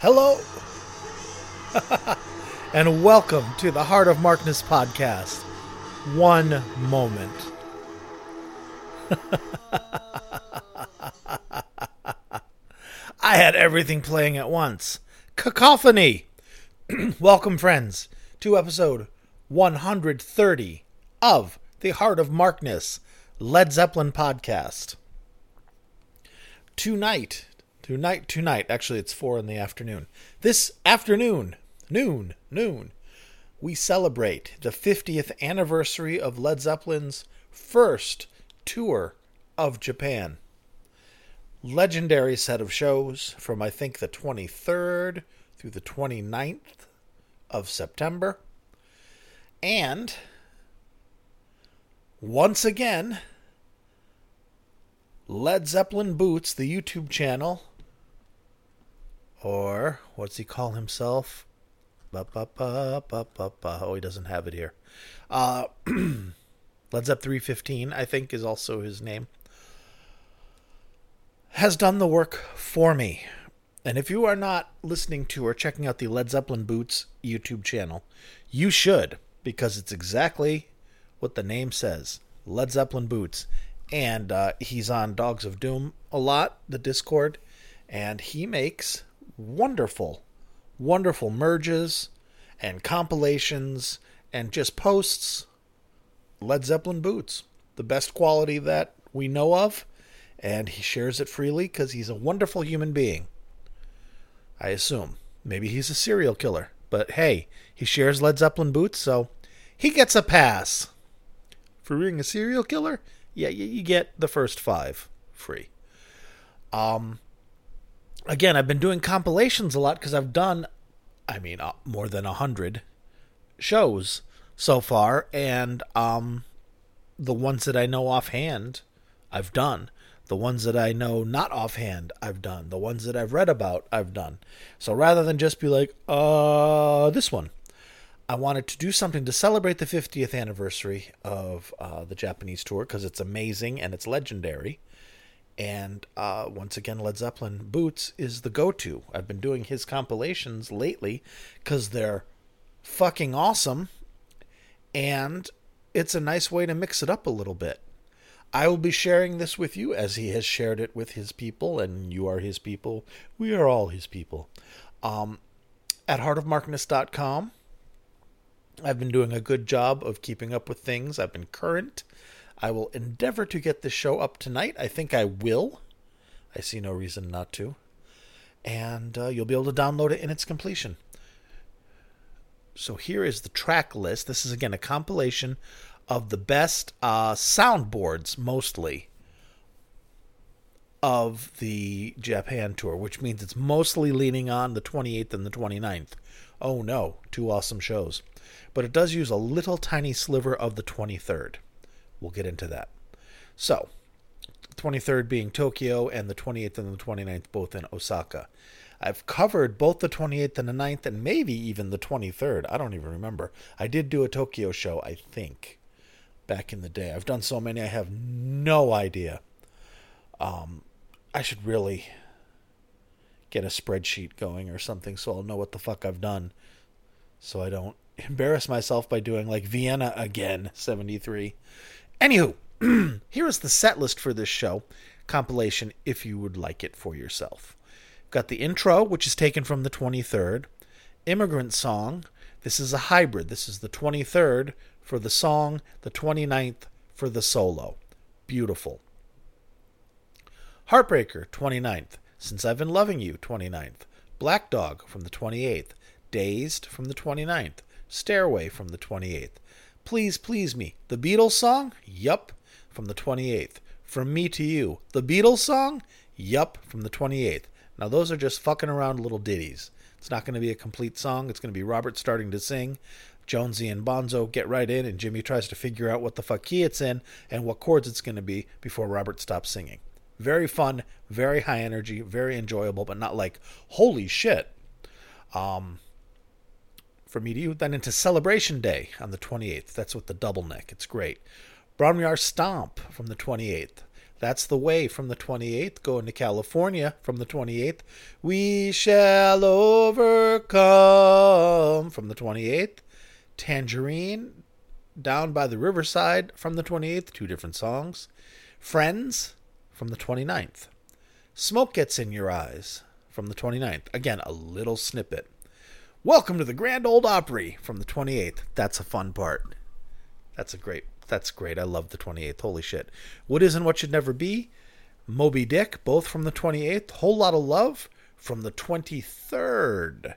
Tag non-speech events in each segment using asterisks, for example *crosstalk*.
Hello, *laughs* and welcome to the Heart of Markness podcast. One moment. *laughs* I had everything playing at once. Cacophony. *clears throat* welcome, friends, to episode 130 of the Heart of Markness Led Zeppelin podcast. Tonight, tonight, tonight, actually, it's four in the afternoon. This afternoon, noon, noon, we celebrate the 50th anniversary of Led Zeppelin's first tour of Japan. Legendary set of shows from, I think, the 23rd through the 29th of September. And once again, Led Zeppelin Boots, the YouTube channel, or what's he call himself? Ba, ba, ba, ba, ba, ba. Oh, he doesn't have it here. Uh, *clears throat* Led Zepp 315, I think, is also his name. Has done the work for me. And if you are not listening to or checking out the Led Zeppelin Boots YouTube channel, you should, because it's exactly what the name says Led Zeppelin Boots. And uh, he's on Dogs of Doom a lot, the Discord, and he makes wonderful, wonderful merges and compilations and just posts Led Zeppelin boots, the best quality that we know of, and he shares it freely because he's a wonderful human being. I assume. Maybe he's a serial killer, but hey, he shares Led Zeppelin boots, so he gets a pass. For being a serial killer, yeah, you get the first five free. Um, again, I've been doing compilations a lot because I've done, I mean, uh, more than a hundred shows so far, and um, the ones that I know offhand, I've done. The ones that I know not offhand, I've done. The ones that I've read about, I've done. So rather than just be like, uh, this one, I wanted to do something to celebrate the 50th anniversary of uh, the Japanese tour because it's amazing and it's legendary. And uh, once again, Led Zeppelin Boots is the go to. I've been doing his compilations lately because they're fucking awesome. And it's a nice way to mix it up a little bit. I will be sharing this with you as he has shared it with his people, and you are his people. We are all his people. Um, at heartofmarkness.com, I've been doing a good job of keeping up with things. I've been current. I will endeavor to get this show up tonight. I think I will. I see no reason not to. And uh, you'll be able to download it in its completion. So here is the track list. This is again a compilation of the best uh, soundboards, mostly, of the Japan tour, which means it's mostly leaning on the 28th and the 29th. Oh no, two awesome shows. But it does use a little tiny sliver of the 23rd. We'll get into that. So, 23rd being Tokyo and the 28th and the 29th both in Osaka. I've covered both the 28th and the 9th and maybe even the 23rd. I don't even remember. I did do a Tokyo show, I think, back in the day. I've done so many, I have no idea. Um, I should really get a spreadsheet going or something so I'll know what the fuck I've done so I don't *laughs* embarrass myself by doing like Vienna again, 73. Anywho, *clears throat* here is the set list for this show compilation if you would like it for yourself. Got the intro, which is taken from the 23rd. Immigrant Song. This is a hybrid. This is the 23rd for the song, the 29th for the solo. Beautiful. Heartbreaker, 29th. Since I've Been Loving You, 29th. Black Dog from the 28th. Dazed from the 29th. Stairway from the 28th. Please Please Me, the Beatles song? Yup, from the 28th. From Me to You, the Beatles song? Yup, from the 28th. Now, those are just fucking around little ditties. It's not going to be a complete song. It's going to be Robert starting to sing. Jonesy and Bonzo get right in, and Jimmy tries to figure out what the fuck key it's in and what chords it's going to be before Robert stops singing. Very fun, very high energy, very enjoyable, but not like, holy shit. Um, for me to you, then into Celebration Day on the 28th. That's with the double neck. It's great. Bron-Y-Aur Stomp from the 28th. That's the way from the 28th, going to California from the 28th. We shall overcome from the 28th. Tangerine, down by the riverside from the 28th, two different songs. Friends from the 29th. Smoke Gets in Your Eyes from the 29th. Again, a little snippet. Welcome to the Grand Old Opry from the 28th. That's a fun part. That's a great that's great. I love the 28th. Holy shit. What is and what should never be? Moby Dick, both from the 28th. Whole Lotta Love from the 23rd.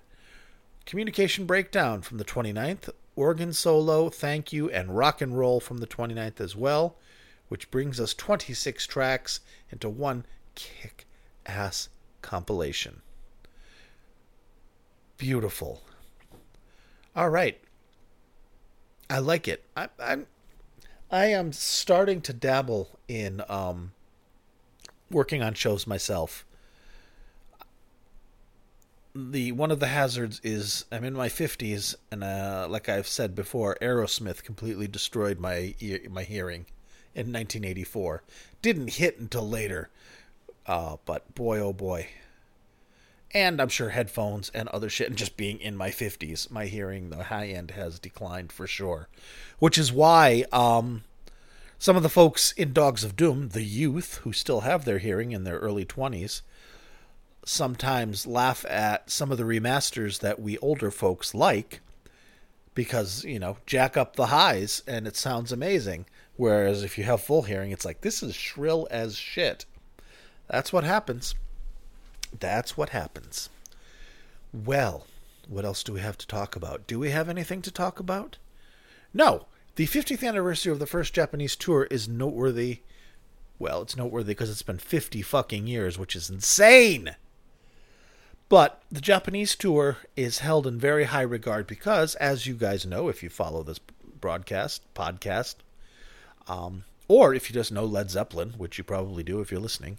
Communication Breakdown from the 29th. Organ Solo, Thank You, and Rock and Roll from the 29th as well, which brings us 26 tracks into one kick ass compilation. Beautiful. All right. I like it. I, I'm I am starting to dabble in um, working on shows myself. The one of the hazards is I'm in my 50s, and uh, like I've said before, Aerosmith completely destroyed my my hearing in 1984. Didn't hit until later, uh, but boy oh boy. And I'm sure headphones and other shit, and just being in my 50s, my hearing, the high end, has declined for sure which is why um, some of the folks in Dogs of Doom, the youth who still have their hearing in their early 20s, sometimes laugh at some of the remasters that we older folks like because, you know, jack up the highs and it sounds amazing. Whereas if you have full hearing, it's like, this is shrill as shit. That's what happens. That's what happens. Well, what else do we have to talk about? Do we have anything to talk about? No, the 50th anniversary of the first Japanese tour is noteworthy. Well, it's noteworthy because it's been 50 fucking years, which is insane. But the Japanese tour is held in very high regard because, as you guys know, if you follow this broadcast, podcast, um, or if you just know Led Zeppelin, which you probably do if you're listening,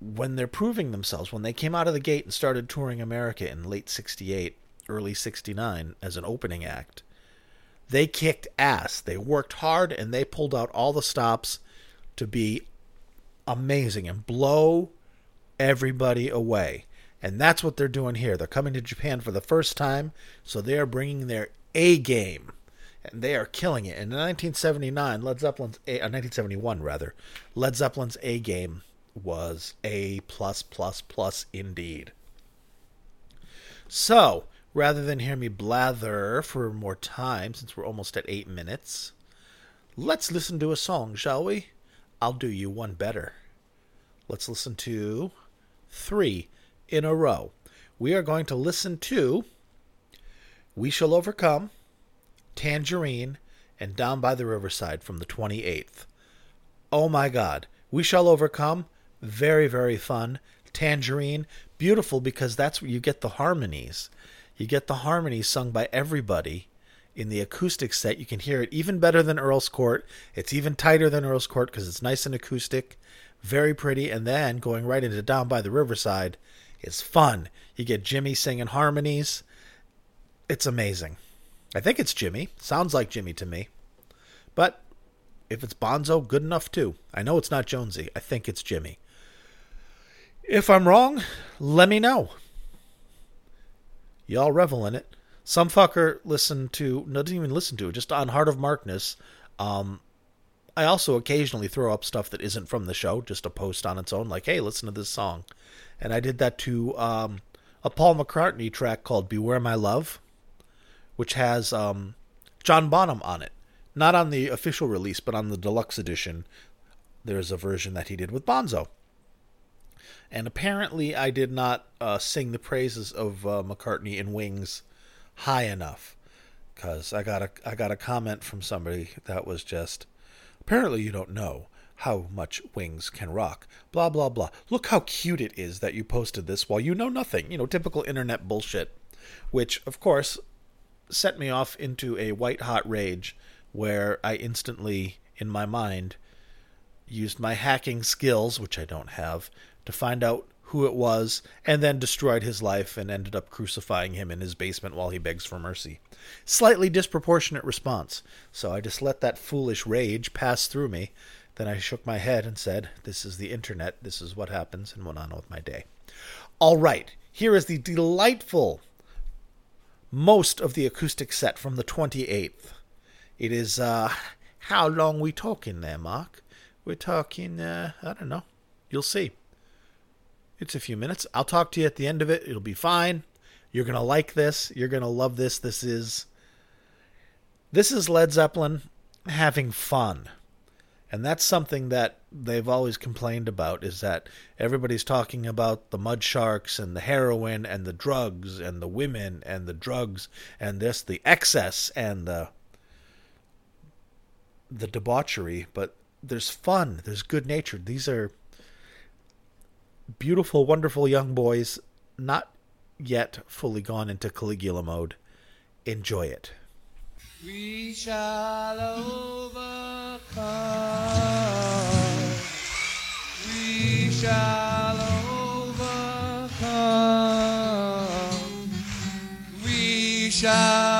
when they're proving themselves, when they came out of the gate and started touring America in late 68, early 69 as an opening act, they kicked ass. They worked hard and they pulled out all the stops to be amazing and blow everybody away. And that's what they're doing here. They're coming to Japan for the first time, so they are bringing their A game. And they are killing it. in 1979, Led Zeppelin's A, uh, 1971 rather, Led Zeppelin's A game was A plus plus plus indeed. So rather than hear me blather for more time, since we're almost at eight minutes, let's listen to a song, shall we? I'll do you one better. Let's listen to three in a row. We are going to listen to We Shall Overcome, Tangerine, and Down by the Riverside from the 28th. Oh my God. We Shall Overcome, very, very fun. Tangerine, beautiful because that's where you get the harmonies. You get the harmonies sung by everybody in the acoustic set. You can hear it even better than Earl's Court. It's even tighter than Earl's Court because it's nice and acoustic, very pretty. And then going right into Down by the Riverside is fun. You get Jimmy singing harmonies. It's amazing. I think it's Jimmy. Sounds like Jimmy to me. But if it's Bonzo, good enough too. I know it's not Jonesy. I think it's Jimmy. If I'm wrong, let me know y'all revel in it. Some fucker listened to, no, didn't even listen to it, just on Heart of Markness. Um, I also occasionally throw up stuff that isn't from the show, just a post on its own, like, hey, listen to this song. And I did that to um, a Paul McCartney track called Beware My Love, which has um, John Bonham on it. Not on the official release, but on the deluxe edition, there's a version that he did with Bonzo and apparently I did not uh, sing the praises of uh, McCartney and Wings high enough because I got a I got a comment from somebody that was just apparently you don't know how much Wings can rock. Blah blah blah. Look how cute it is that you posted this while you know nothing. You know, typical internet bullshit, which of course set me off into a white hot rage where I instantly in my mind used my hacking skills, which I don't have, to find out who it was, and then destroyed his life and ended up crucifying him in his basement while he begs for mercy. Slightly disproportionate response, so I just let that foolish rage pass through me, Then I shook my head and said, This is the internet. This is what happens, and went on with my day. All right, here is the delightful most of the acoustic set from the 28th. It is, uh, how long we talking there, Mark? We're talking, uh, I don't know. You'll see. It's a few minutes. I'll talk to you at the end of it. It'll be fine. You're going to like this. You're going to love this. This is this is Led Zeppelin having fun. And that's something that they've always complained about is that everybody's talking about the mud sharks and the heroin and the drugs and the women and the drugs and this the excess and the the debauchery, but there's fun, there's good nature. These are beautiful, wonderful young boys, not yet fully gone into Caligula mode. Enjoy it. We shall overcome. We shall overcome. We shall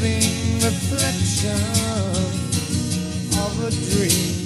living reflection of a dream.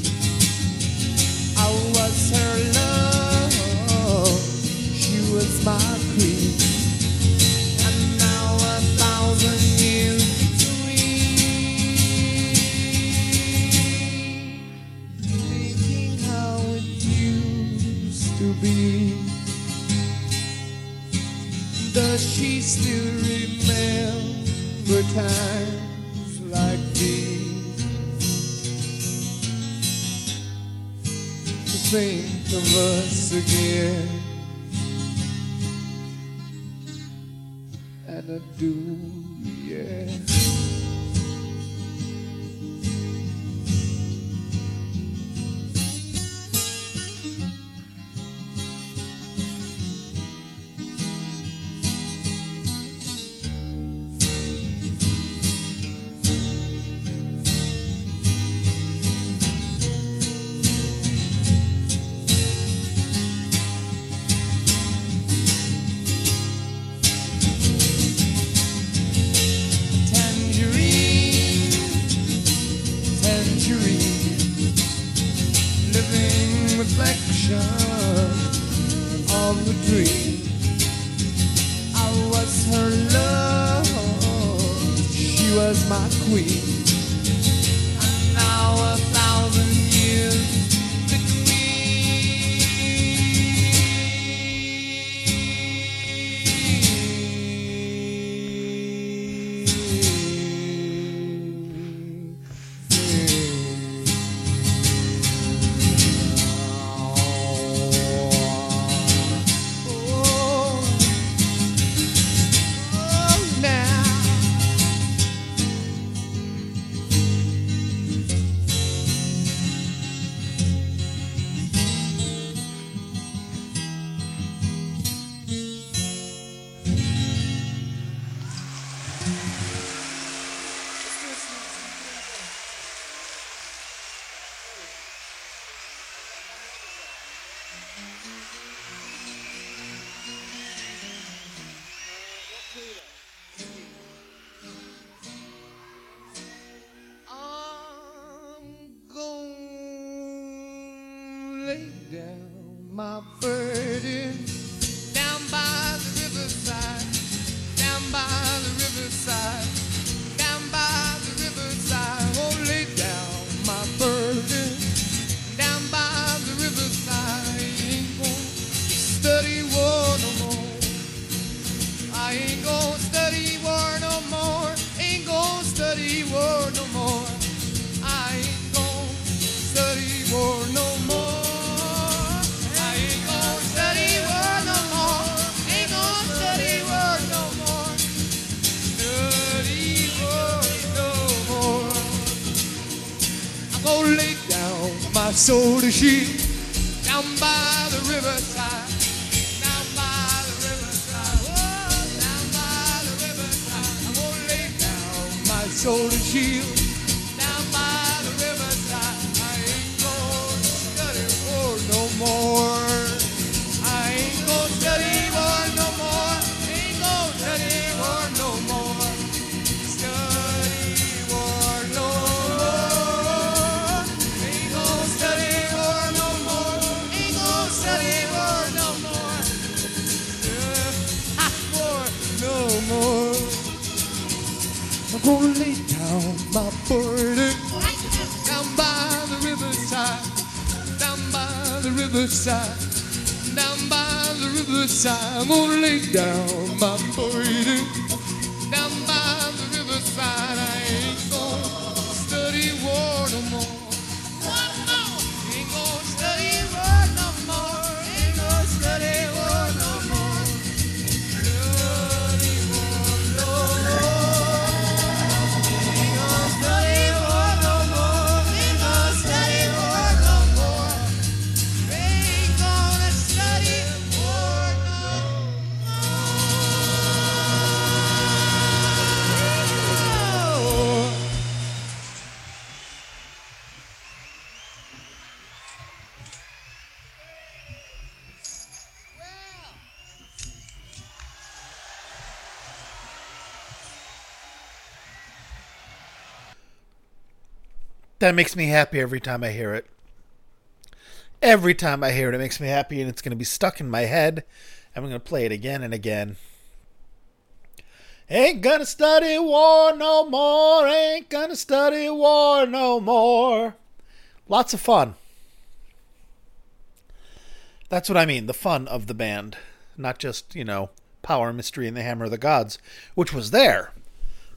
I'm gonna lay down my burden down by the riverside. That makes me happy every time I hear it. Every time I hear it, it makes me happy, and it's going to be stuck in my head. I'm going to play it again and again. Ain't gonna study war no more. Ain't gonna study war no more. Lots of fun. That's what I mean. The fun of the band, not just you know power, mystery, and the hammer of the gods, which was there,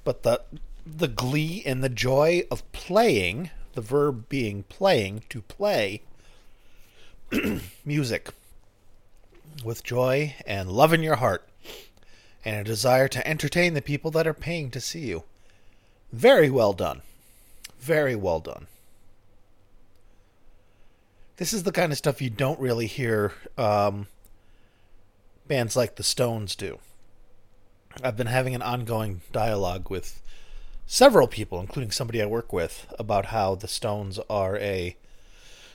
but the the glee and the joy of playing. The verb being playing to play *clears throat* music with joy and love in your heart and a desire to entertain the people that are paying to see you. Very well done. Very well done. This is the kind of stuff you don't really hear um, bands like the Stones do. I've been having an ongoing dialogue with several people, including somebody I work with, about how the Stones are a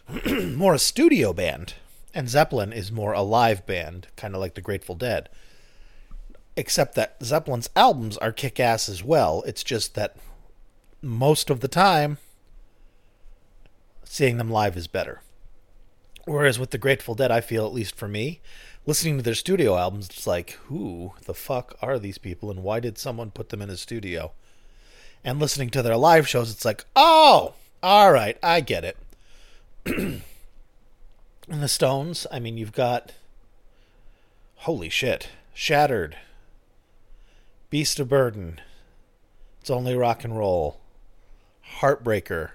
*clears throat* more a studio band, and Zeppelin is more a live band, kind of like the Grateful Dead. Except that Zeppelin's albums are kick ass as well. It's just that most of the time, seeing them live is better. Whereas with the Grateful Dead, I feel, at least for me, listening to their studio albums, it's like, who the fuck are these people and why did someone put them in a studio? And listening to their live shows, it's like, oh, all right, I get it. *clears throat* and the Stones, I mean, you've got, holy shit, Shattered, Beast of Burden, It's Only Rock and Roll, Heartbreaker,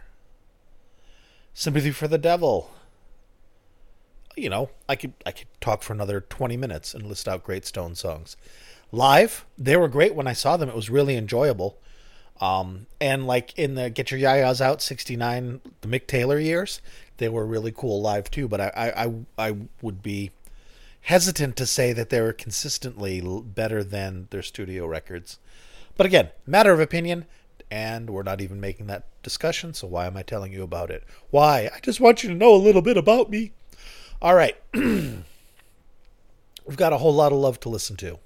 Sympathy for the Devil. You know, I could I could talk for another 20 minutes and list out great Stone songs. Live, they were great when I saw them. It was really enjoyable. Um, and like in the Get Your Ya-Ya's Out 69, the Mick Taylor years, they were really cool live too. But I, I, I, I would be hesitant to say that they were consistently better than their studio records. But again, matter of opinion, and we're not even making that discussion, so why am I telling you about it? Why? I just want you to know a little bit about me. All right. *clears throat* We've got a whole lot of love to listen to.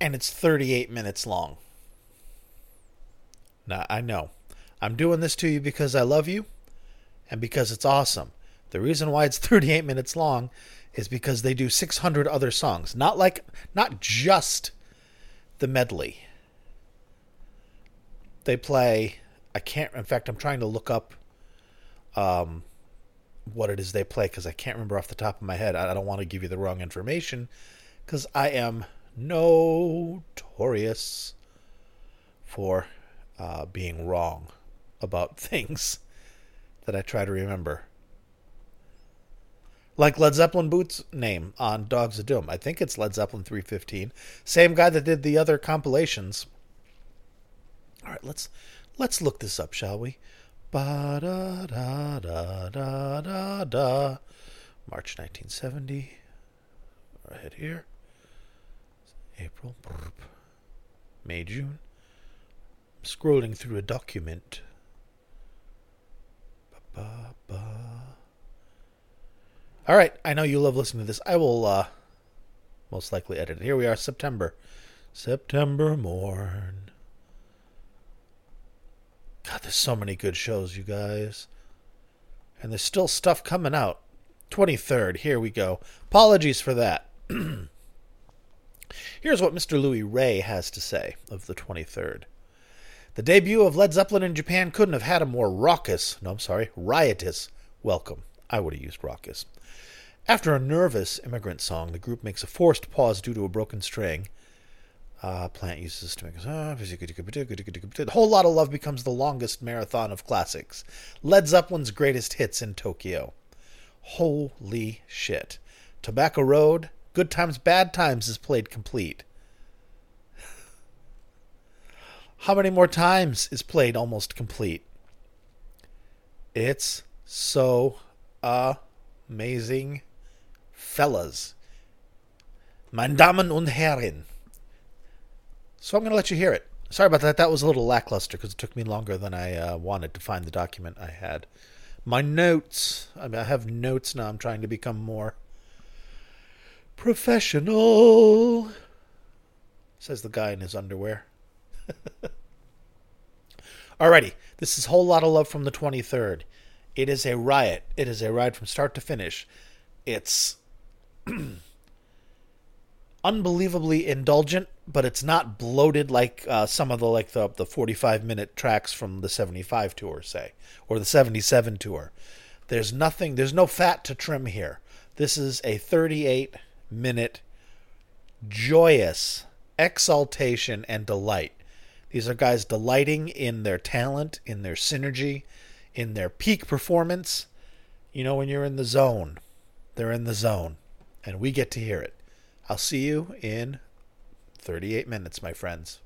And it's 38 minutes long. Now, I know. I'm doing this to you because I love you and because it's awesome. The reason why it's *laughs* 38 minutes long is because they do 600 other songs, not like not just the medley. They play I can't in fact I'm trying to look up um what it is they play cuz I can't remember off the top of my head. I, I don't want to give you the wrong information cuz I am notorious for uh, being wrong about *laughs* things that I try to remember. Like Led Zeppelin Boots' name on Dogs of Doom. I think it's Led Zeppelin 315. Same guy that did the other compilations. All right, let's let's look this up, shall we? Ba da da da da da da. March 1970. Right here. April. May, June. Scrolling through a document. Ba, ba, ba. All right, I know you love listening to this. I will uh, most likely edit it. Here we are, September. September morn. God, there's so many good shows, you guys. And there's still stuff coming out. 23rd, here we go. Apologies for that. *clears throat* Here's what Mr. Luis Rey has to say of the 23rd. The debut of Led Zeppelin in Japan couldn't have had a more raucous, no, I'm sorry, riotous welcome. I would have used raucous. After a nervous immigrant song, the group makes a forced pause due to a broken string. Uh, plant uses to make a whole lot of love becomes the longest marathon of classics. Led Zeppelin's greatest hits in Tokyo. Holy shit! Tobacco Road, Good Times, Bad Times is played complete. How many more times is played almost complete? It's so amazing, fellas. Meine Damen und Herren. So I'm going to let you hear it. Sorry about that. That was a little lackluster because it took me longer than I uh, wanted to find the document I had. My notes. I, mean, I have notes now. I'm trying to become more professional, says the guy in his underwear. *laughs* Alrighty, this is Whole Lotta Love from the 23rd. It is a riot. It is a ride from start to finish. It's *clears throat* unbelievably indulgent, but it's not bloated like uh, some of the like the the 45 minute tracks from the 75 tour, say, or the 77 tour. There's nothing. There's no fat to trim here. This is a 38 minute joyous exaltation and delight. These are guys delighting in their talent, in their synergy, in their peak performance. You know, when you're in the zone, they're in the zone, and we get to hear it. I'll see you in 38 minutes, my friends.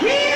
I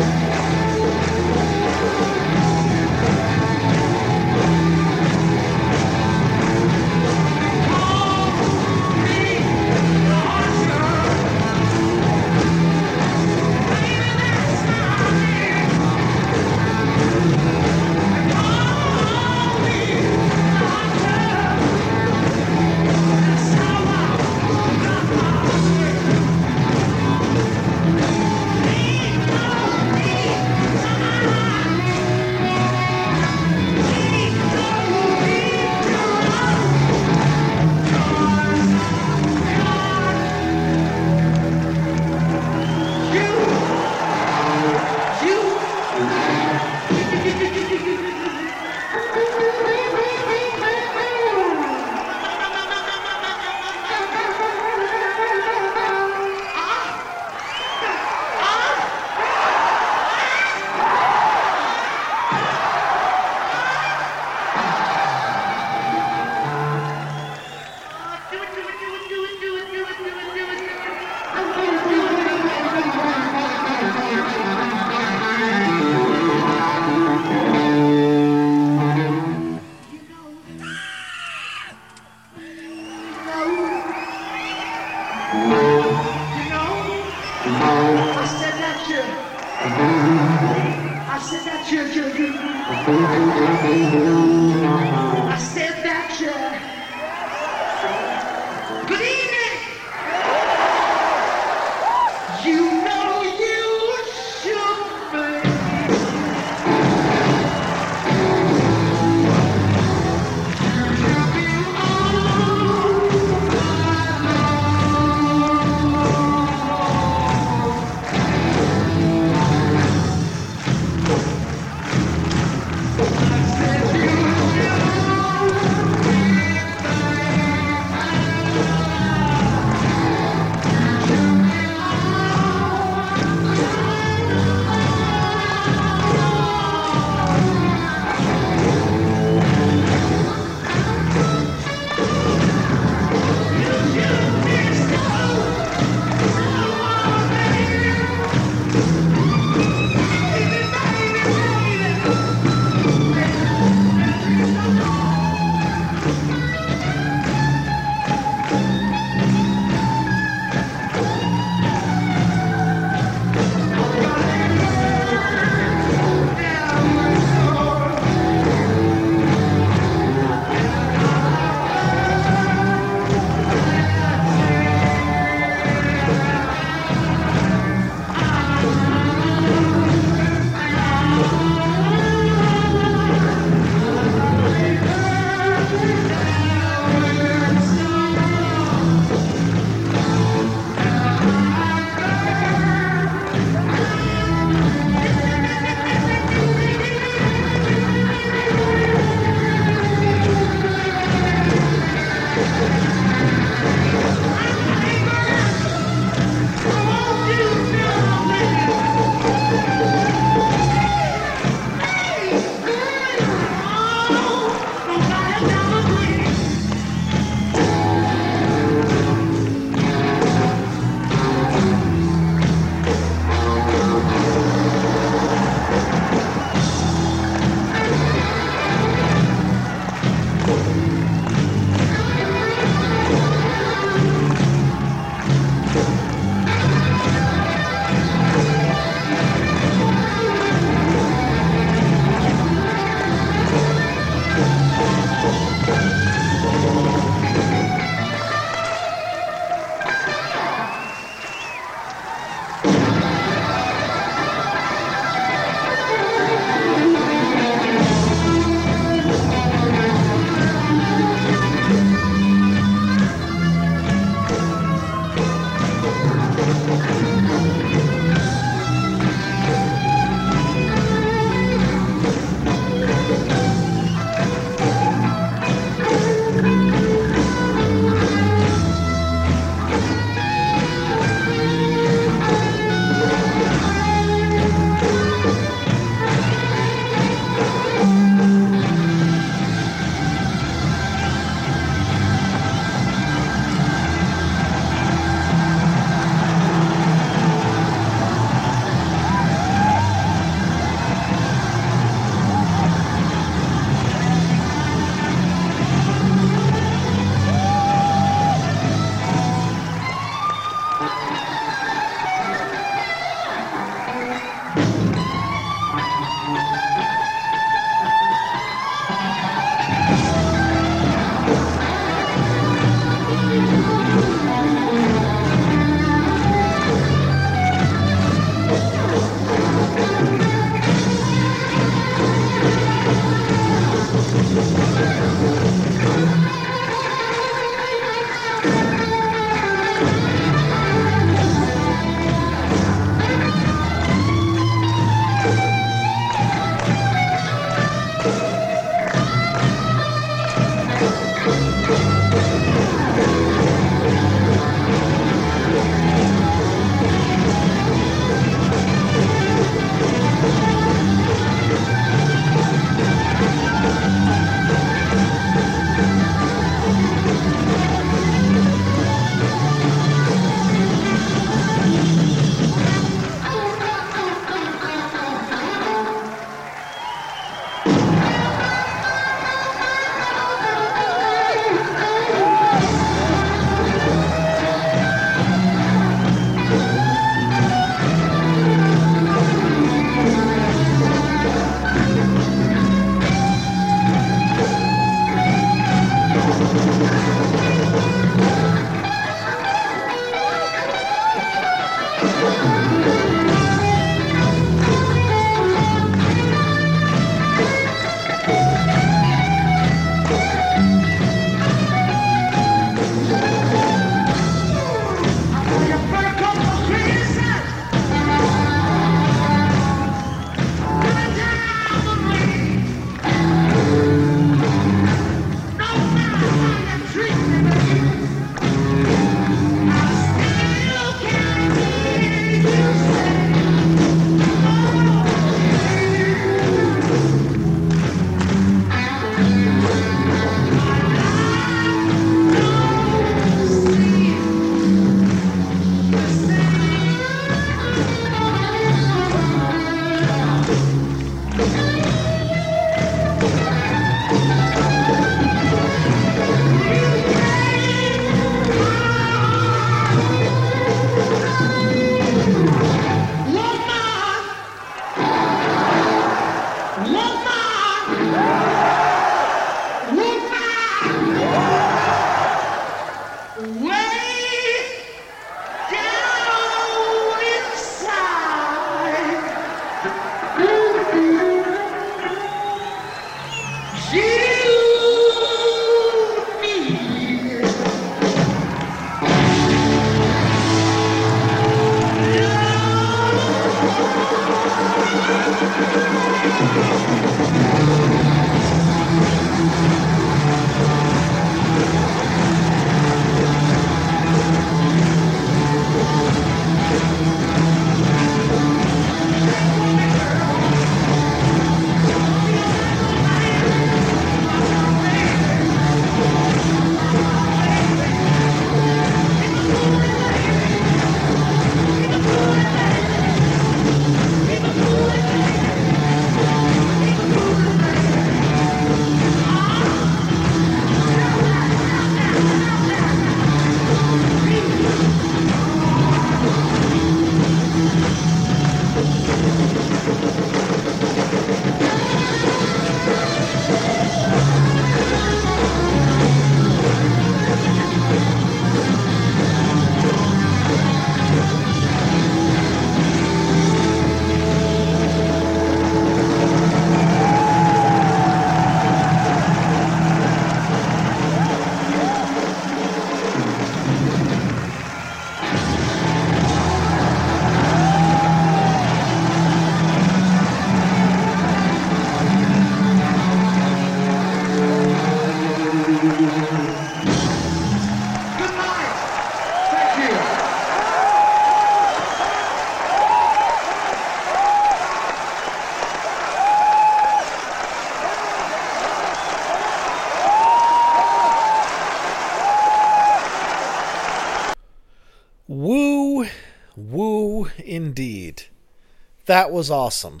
That was awesome.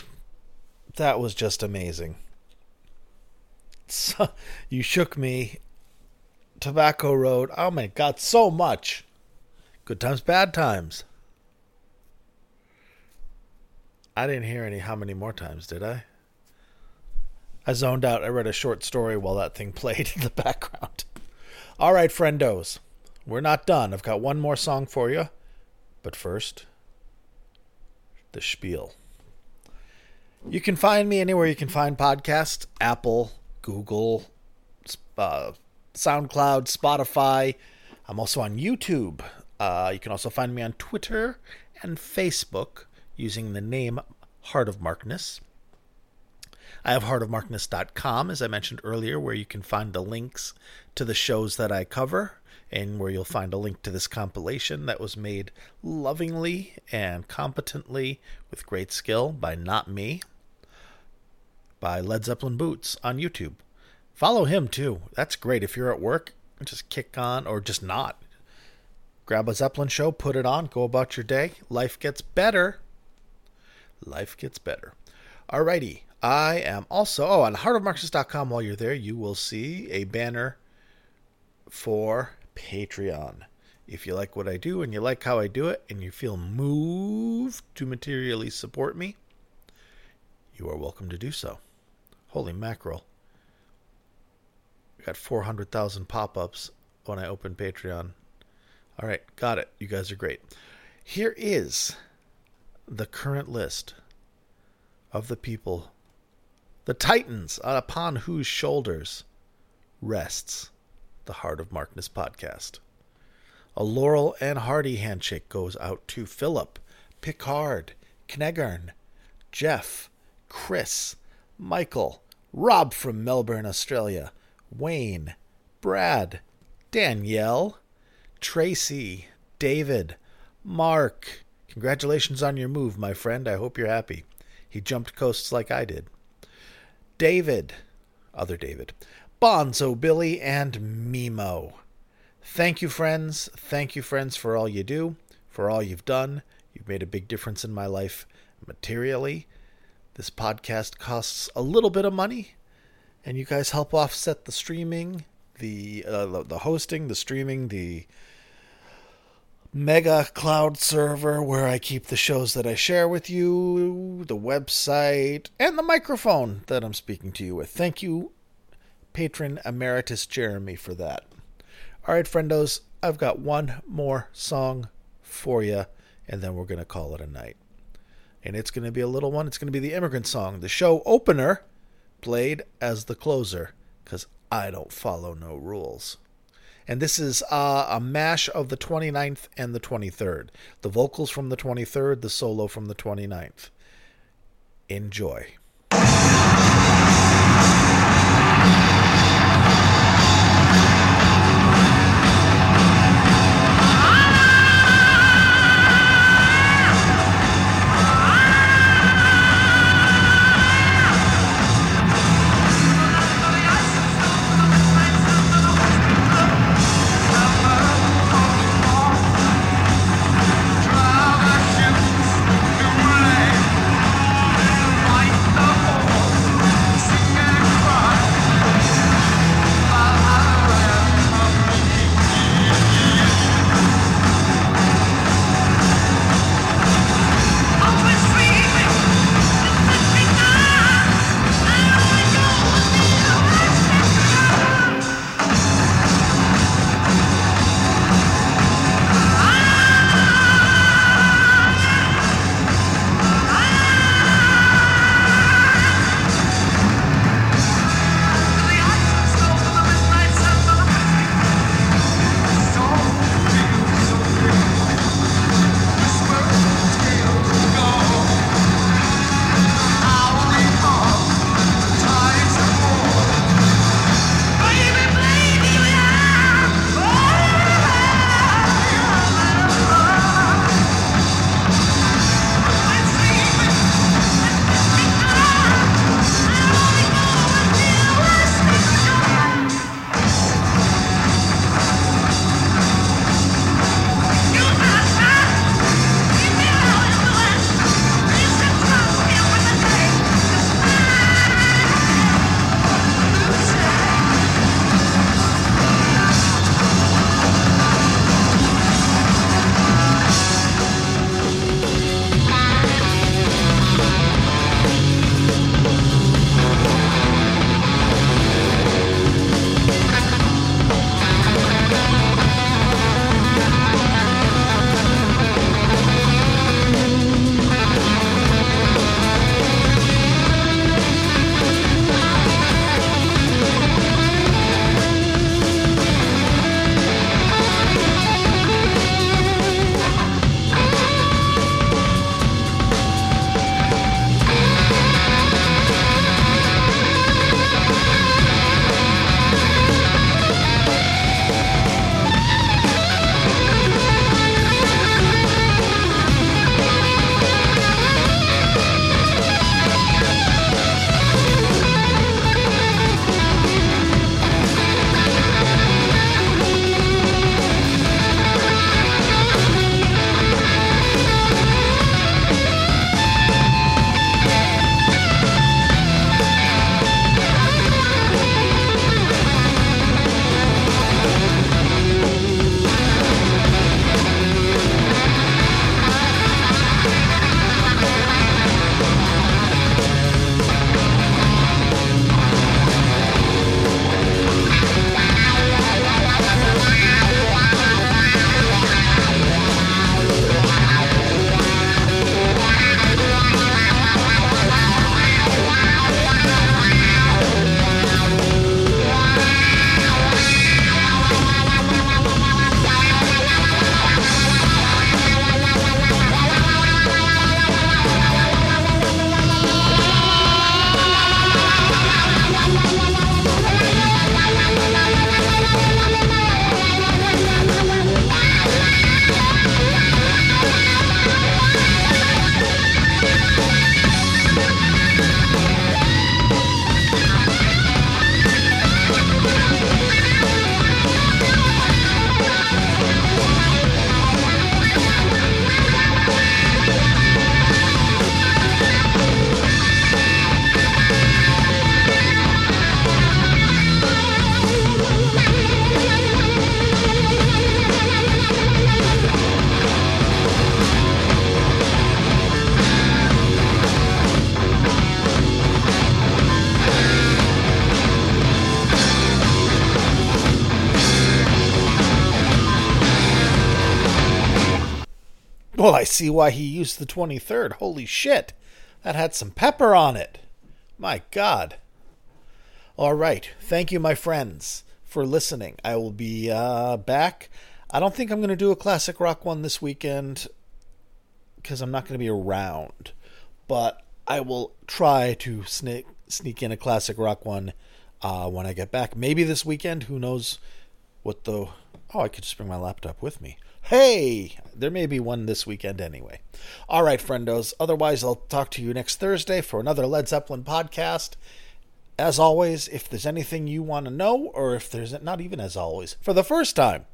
That was just amazing. So, you shook me. Tobacco Road. Oh my god, so much. Good times, bad times. I didn't hear any how many more times, did I? I zoned out. I read a short story while that thing *laughs* played in the background. All right, friendos. We're not done. I've got one more song for you. But first, the spiel. You can find me anywhere you can find podcasts Apple, Google, uh, SoundCloud, Spotify. I'm also on YouTube. Uh, you can also find me on Twitter and Facebook using the name Heart of Markness. I have heartofmarkness.com, as I mentioned earlier, where you can find the links to the shows that I cover and where you'll find a link to this compilation that was made lovingly and competently with great skill by Not Me, by Led Zeppelin Boots on YouTube. Follow him too. That's great. If you're at work, just kick on or just not. Grab a Zeppelin show, put it on, go about your day. Life gets better. Life gets better. Alrighty. I am also oh on heartofmarkness.com while you're there, you will see a banner for Patreon. If you like what I do and you like how I do it and you feel moved to materially support me, you are welcome to do so. Holy mackerel. I got 400,000 pop ups when I opened Patreon. All right, got it. You guys are great. Here is the current list of the people, the titans upon whose shoulders rests the Heart of Markness podcast. A Laurel and Hardy handshake goes out to Philip, Picard, Knegarn, Jeff, Chris, Michael, Rob from Melbourne, Australia, Wayne, Brad, Danielle, Tracy, David, Mark. Congratulations on your move, my friend. I hope you're happy. He jumped coasts like I did. David, other David, Bonzo Billy, and Mimo. Thank you, friends. Thank you, friends, for all you do, for all you've done. You've made a big difference in my life materially. This podcast costs a little bit of money, and you guys help offset the streaming, the uh, the hosting, the streaming, the mega cloud server where I keep the shows that I share with you, the website, and the microphone that I'm speaking to you with. Thank you, patron emeritus Jeremy, for that. All right, friendos, I've got one more song for you, and then we're going to call it a night. And it's going to be a little one. It's going to be the immigrant song, the show opener, played as the closer, because I don't follow no rules. And this is uh, a mash of the 29th and the 23rd. The vocals from the 23rd, the solo from the 29th. Enjoy. Well, I see why he used the 23rd. Holy shit. That had some pepper on it. My God. All right. Thank you, my friends, for listening. I will be uh, back. I don't think I'm going to do a classic rock one this weekend because I'm not going to be around. But I will try to sneak sneak in a classic rock one uh, when I get back. Maybe this weekend. Who knows what the. Oh, I could just bring my laptop with me. Hey, there may be one this weekend anyway. All right, friendos. Otherwise, I'll talk to you next Thursday for another Led Zeppelin podcast. As always, if there's anything you want to know, or if there's not even as always, for the first time,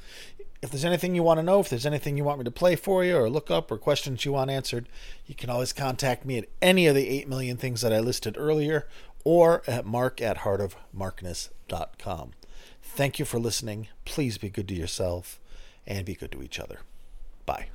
if there's anything you want to know, if there's anything you want me to play for you, or look up, or questions you want answered, you can always contact me at any of the 8 million things that I listed earlier, or at mark at heartofmarkness.com. Thank you for listening. Please be good to yourself and be good to each other. Bye.